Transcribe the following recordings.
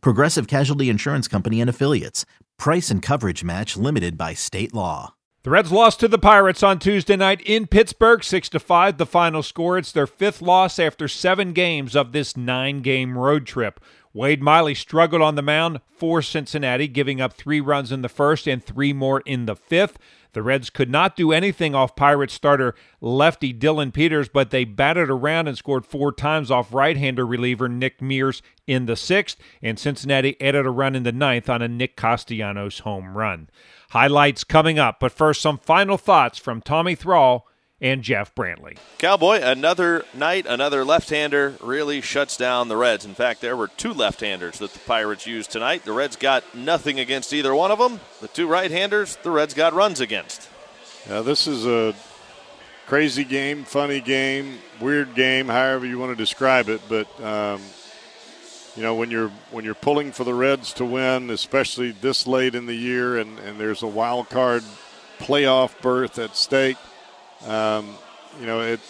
Progressive Casualty Insurance Company and Affiliates. Price and coverage match limited by state law. The Reds lost to the Pirates on Tuesday night in Pittsburgh, 6 to 5 the final score. It's their fifth loss after 7 games of this 9-game road trip. Wade Miley struggled on the mound for Cincinnati, giving up 3 runs in the first and 3 more in the fifth. The Reds could not do anything off Pirates starter lefty Dillon Peters, but they batted around and scored four times off right hander reliever Nick Mears in the sixth, and Cincinnati added a run in the ninth on a Nick Castellanos home run. Highlights coming up, but first, some final thoughts from Tommy Thrall and Jeff Brantley. Cowboy, another night, another left hander really shuts down the Reds. In fact, there were two left handers that the Pirates used tonight. The Reds got nothing against either one of them. The two right handers, the Reds got runs against. Now, this is a crazy game, funny game, weird game, however you want to describe it. But um, you know, when you're when you're pulling for the Reds to win, especially this late in the year, and, and there's a wild card playoff berth at stake um, you know, it.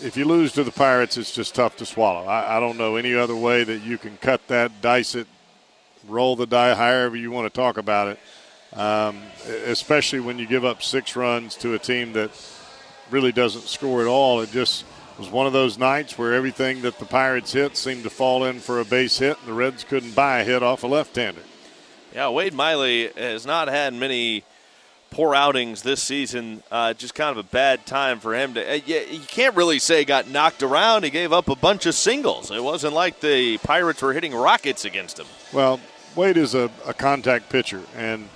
If you lose to the Pirates, it's just tough to swallow. I, I don't know any other way that you can cut that, dice it, roll the die, however you want to talk about it. Um, especially when you give up six runs to a team that really doesn't score at all. It just was one of those nights where everything that the Pirates hit seemed to fall in for a base hit, and the Reds couldn't buy a hit off a left-hander. Yeah, Wade Miley has not had many poor outings this season. Uh, just kind of a bad time for him to. Uh, you, you can't really say he got knocked around. He gave up a bunch of singles. It wasn't like the Pirates were hitting rockets against him. Well, Wade is a, a contact pitcher, and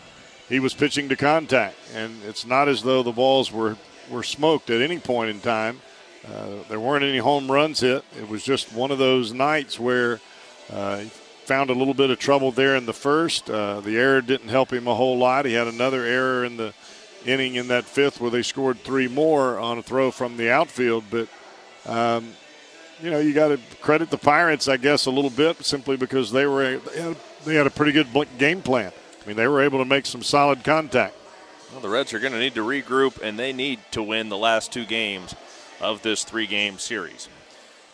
he was pitching to contact, and it's not as though the balls were were smoked at any point in time. Uh, there weren't any home runs hit. It was just one of those nights where uh, found a little bit of trouble there in the first. Uh, the error didn't help him a whole lot. He had another error in the inning in that fifth where they scored three more on a throw from the outfield. But, um, you know, you got to credit the Pirates, I guess, a little bit simply because they were they had a pretty good game plan. I mean, they were able to make some solid contact. Well, the Reds are going to need to regroup, and they need to win the last two games of this three-game series.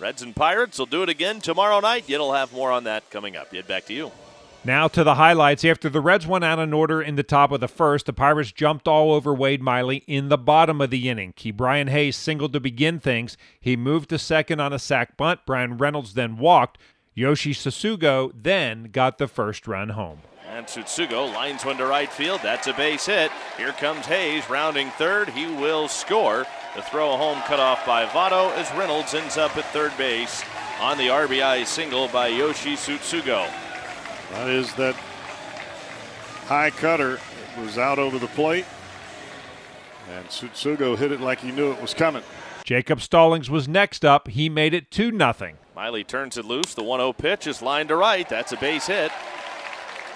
Reds and Pirates will do it again tomorrow night. You'll have more on that coming up. Yet back to you. Now to the highlights. After the Reds went out in order in the top of the first, the Pirates jumped all over Wade Miley in the bottom of the inning. Ke'Bryan Hayes singled to begin things. He moved to second on a sac bunt. Bryan Reynolds then walked. Yoshi Tsutsugo then got the first run home. And Tsutsugo lines one to right field. That's a base hit. Here comes Hayes rounding third. He will score. The throw home cut off by Votto as Reynolds ends up at third base on the RBI single by Yoshi Tsutsugo. That is that high cutter was out over the plate, and Tsutsugo hit it like he knew it was coming. Jacob Stallings was next up. He made it 2 0. Miley turns it loose. The 1 0 pitch is lined to right. That's a base hit.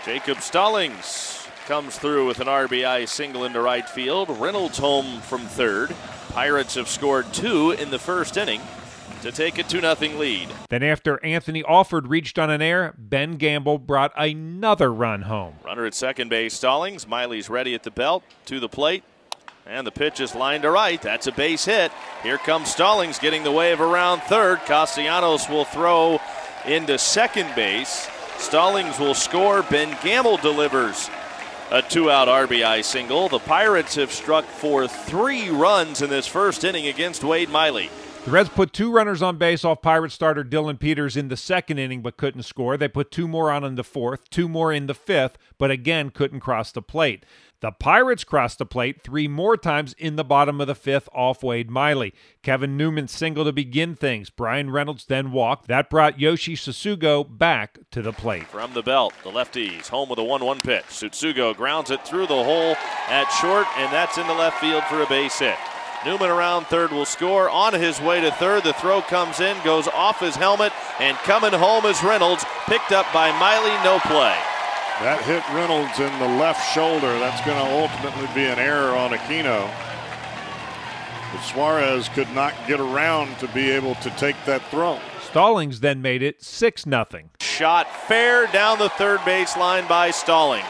Jacob Stallings comes through with an RBI single into right field. Reynolds home from third. Pirates have scored two in the first inning to take a 2 0 lead. Then, after Anthony Alford reached on an air, Ben Gamel brought another run home. Runner at second base, Stallings. Miley's ready at the belt, to the plate. And the pitch is lined to right. That's a base hit. Here comes Stallings getting the wave around third. Castellanos will throw into second base. Stallings will score. Ben Gamel delivers a two out RBI single. The Pirates have struck for three runs in this first inning against Wade Miley. The Reds put two runners on base off Pirate starter Dillon Peters in the second inning but couldn't score. They put two more on in the fourth, two more in the fifth, but again couldn't cross the plate. The Pirates crossed the plate three more times in the bottom of the fifth off Wade Miley. Kevin Newman single to begin things. Bryan Reynolds then walked. That brought Yoshi Tsutsugo back to the plate. From the belt, the lefties home with a 1 1 pitch. Tsutsugo grounds it through the hole at short, and that's in the left field for a base hit. Newman around third will score. On his way to third, the throw comes in, goes off his helmet, and coming home is Reynolds, picked up by Miley, no play. That hit Reynolds in the left shoulder. That's going to ultimately be an error on Aquino. But Suarez could not get around to be able to take that throw. Stallings then made it 6 0. Shot fair down the third baseline by Stallings.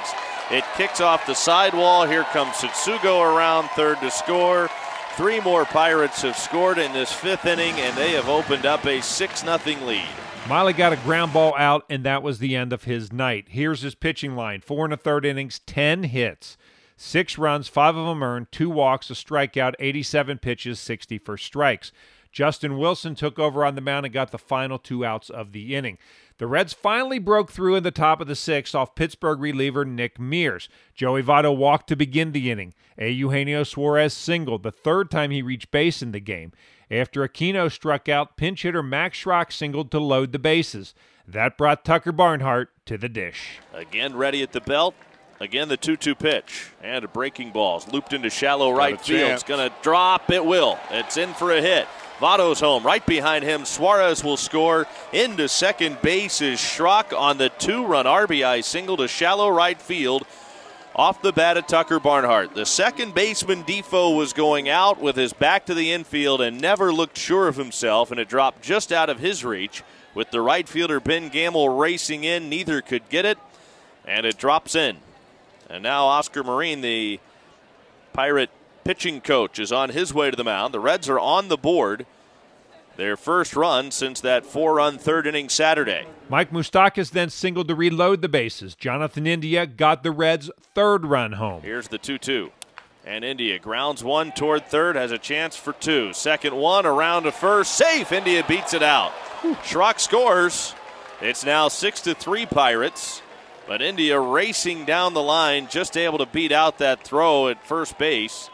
It kicks off the sidewall. Here comes Tsutsugo around third to score. Three more Pirates have scored in this fifth inning, and they have opened up a 6 0 lead. Miley got a ground ball out, and that was the end of his night. Here's his pitching line four and a third innings, 10 hits, six runs, five of them earned, two walks, a strikeout, 87 pitches, 60 for strikes. Justin Wilson took over on the mound and got the final two outs of the inning. The Reds finally broke through in the top of the sixth off Pittsburgh reliever Nick Mears. Joey Votto walked to begin the inning. A. Eugenio Suarez singled, the third time he reached base in the game. After Aquino struck out, pinch hitter Max Schrock singled to load the bases. That brought Tucker Barnhart to the dish. Again, ready at the belt. Again, the 2 2 pitch. And a breaking ball. looped into shallow right field. It's going to drop. It will. It's in for a hit. Votto's home. Right behind him, Suarez will score. Into second base is Schrock on the two run RBI single to shallow right field. Off the bat of Tucker Barnhart. The second baseman Difo was going out with his back to the infield and never looked sure of himself, and it dropped just out of his reach. With the right fielder Ben Gamel racing in, neither could get it, and it drops in. And now Oscar Marin, the Pirate pitching coach is on his way to the mound. The Reds are on the board. Their first run since that four run third inning Saturday. Mike Moustakas then singled to reload the bases. Jonathan India got the Reds' third run home. Here's the 2 2. And India grounds one toward third, has a chance for two. Second one around to first, safe. India beats it out. Schrock scores. It's now 6 to 3 Pirates. But India racing down the line, just able to beat out that throw at first base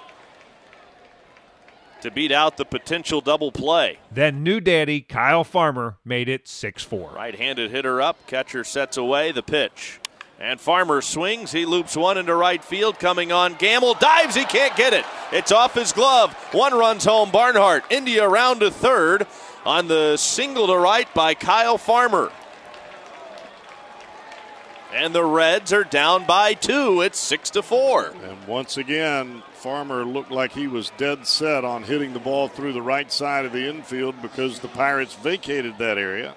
to beat out the potential double play. Then new daddy Kyle Farmer made it 6 4. Right handed hitter up, catcher sets away the pitch. And Farmer swings. He loops one into right field. Coming on. Gamel dives. He can't get it. It's off his glove. One runs home. Barnhart. India round to third on the single to right by Kyle Farmer. And the Reds are down by two. It's six to four. And once again, Farmer looked like he was dead set on hitting the ball through the right side of the infield because the Pirates vacated that area.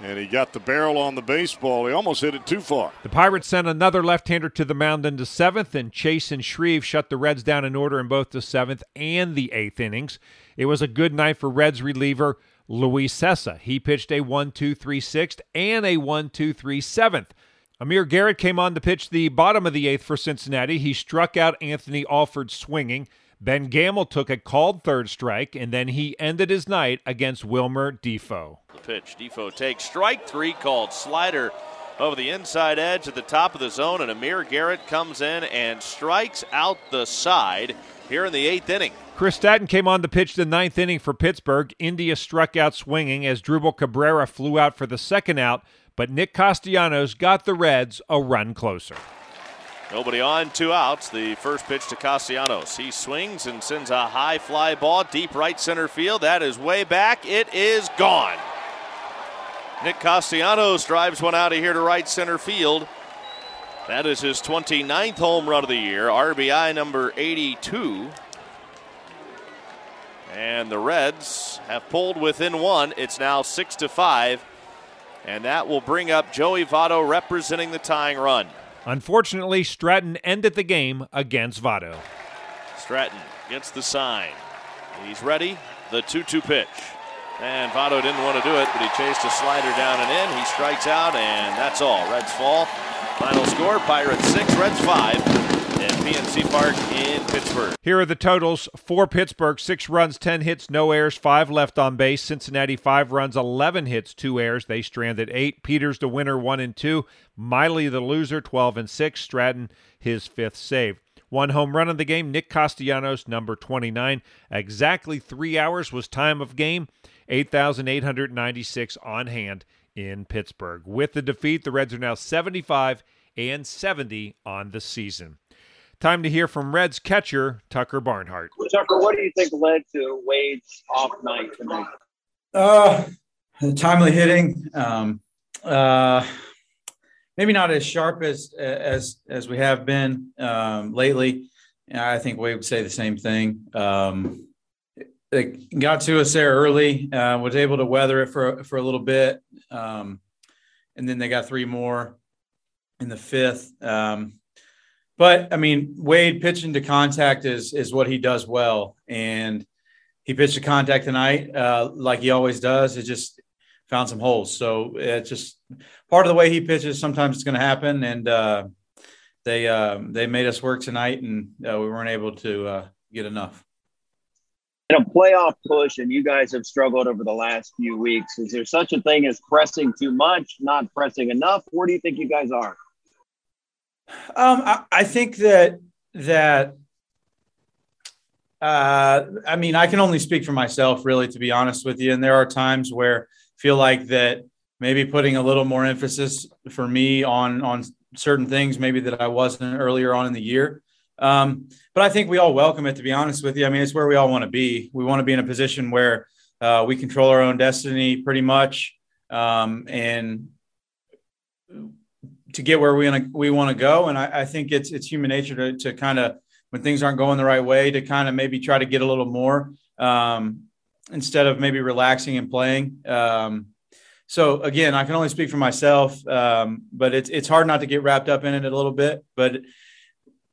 And he got the barrel on the baseball. He almost hit it too far. The Pirates sent another left-hander to the mound in the seventh, and Chasen Shreve shut the Reds down in order in both the seventh and the eighth innings. It was a good night for Reds reliever Luis Cessa. He pitched a 1-2-3 sixth and a 1-2-3 seventh. Amir Garrett came on to pitch the bottom of the eighth for Cincinnati. He struck out Anthony Alford swinging. Ben Gamel took a called third strike, and then he ended his night against Wilmer Difo. The pitch. Difo takes strike three, called slider over the inside edge at the top of the zone, and Amir Garrett comes in and strikes out the side here in the eighth inning. Chris Stratton came on to pitch the ninth inning for Pittsburgh. India struck out swinging Asdrubal Cabrera flew out for the second out but Nick Castellanos got the Reds a run closer. Nobody on, two outs. The first pitch to Castellanos. He swings and sends a high fly ball deep right center field. That is way back. It is gone. Nick Castellanos drives one out of here to right center field. That is his 29th home run of the year, RBI number 82. And the Reds have pulled within one. It's now 6 to 5 and that will bring up Joey Votto representing the tying run. Unfortunately, Stratton ended the game against Votto. Stratton gets the sign. He's ready. The 2 2 pitch. And Votto didn't want to do it, but he chased a slider down and in. He strikes out, and that's all. Reds fall. Final score Pirates 6, Reds 5 PNC Park in Pittsburgh. Here are the totals for Pittsburgh six runs, 10 hits, no errors, five left on base. Cincinnati, five runs, 11 hits, two errors. They stranded eight. Peters, the winner, one and two. Miley, the loser, 12 and six. Stratton, his fifth save. One home run in the game, Nick Castellanos, number 29. Exactly three hours was time of game, 8,896 on hand in Pittsburgh. With the defeat, the Reds are now 75 and 70 on the season. Time to hear from Reds catcher Tucker Barnhart. Tucker, what do you think led to Wade's off night tonight? Uh, timely hitting. Um, uh, maybe not as sharp as as as we have been um, lately. I think Wade would say the same thing. Um, it got to us there early, uh, was able to weather it for for a little bit, um, and then they got three more in the fifth. Um, but I mean, Wade pitching to contact is is what he does well, and he pitched to contact tonight uh, like he always does. It just found some holes. So it's just part of the way he pitches. Sometimes it's going to happen, and uh, they uh, they made us work tonight, and uh, we weren't able to uh, get enough. In a playoff push, and you guys have struggled over the last few weeks. Is there such a thing as pressing too much, not pressing enough? Where do you think you guys are? Um, I, I think that that uh, I mean, I can only speak for myself, really, to be honest with you. And there are times where I feel like that maybe putting a little more emphasis for me on on certain things, maybe that I wasn't earlier on in the year. Um, but I think we all welcome it, to be honest with you. I mean, it's where we all want to be. We want to be in a position where uh, we control our own destiny pretty much, um, and to get where we want to we want to go. And I, I, think it's it's human nature to to kind of when things aren't going the right way to kind of maybe try to get a little more um, instead of maybe relaxing and playing. Um, so again, I can only speak for myself, um, but it's it's hard not to get wrapped up in it a little bit. But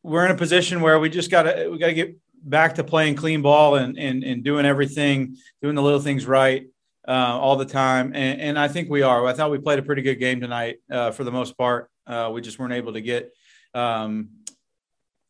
we're in a position where we just got to we got to get back to playing clean ball and, and and doing everything, doing the little things right uh, all the time. And, and, I think we are. I thought we played a pretty good game tonight uh, for the most part. Uh, we just weren't able to get um,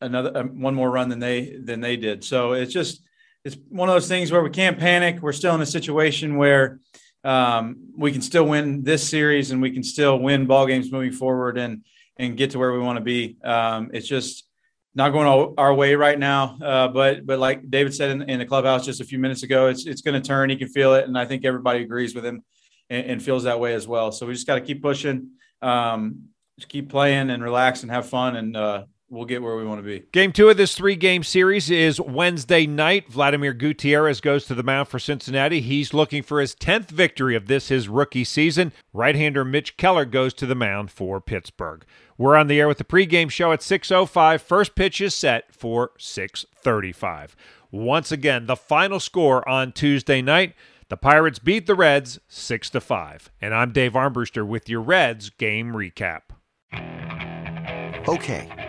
another uh, one more run than they than they did. So it's just it's one of those things where we can't panic. We're still in a situation where um, we can still win this series and we can still win ball games moving forward and and get to where we want to be. Um, it's just not going our way right now. Uh, but but like David said in, in, the clubhouse just a few minutes ago, it's it's going to turn. He can feel it, and I think everybody agrees with him and, and feels that way as well. So we just got to keep pushing, um, just keep playing and relax and have fun, and uh, we'll get where we want to be. Game two of this three game series is Wednesday night. Vladimir Gutierrez goes to the mound for Cincinnati. He's looking for his 10th victory of this, his rookie season. Right hander Mitch Keller goes to the mound for Pittsburgh. We're on the air with the pregame show at 6.05. First pitch is set for 6.35. Once again, the final score on Tuesday night. The Pirates beat the Reds 6 to 5. And I'm Dave Armbruster with your Reds game recap. Okay.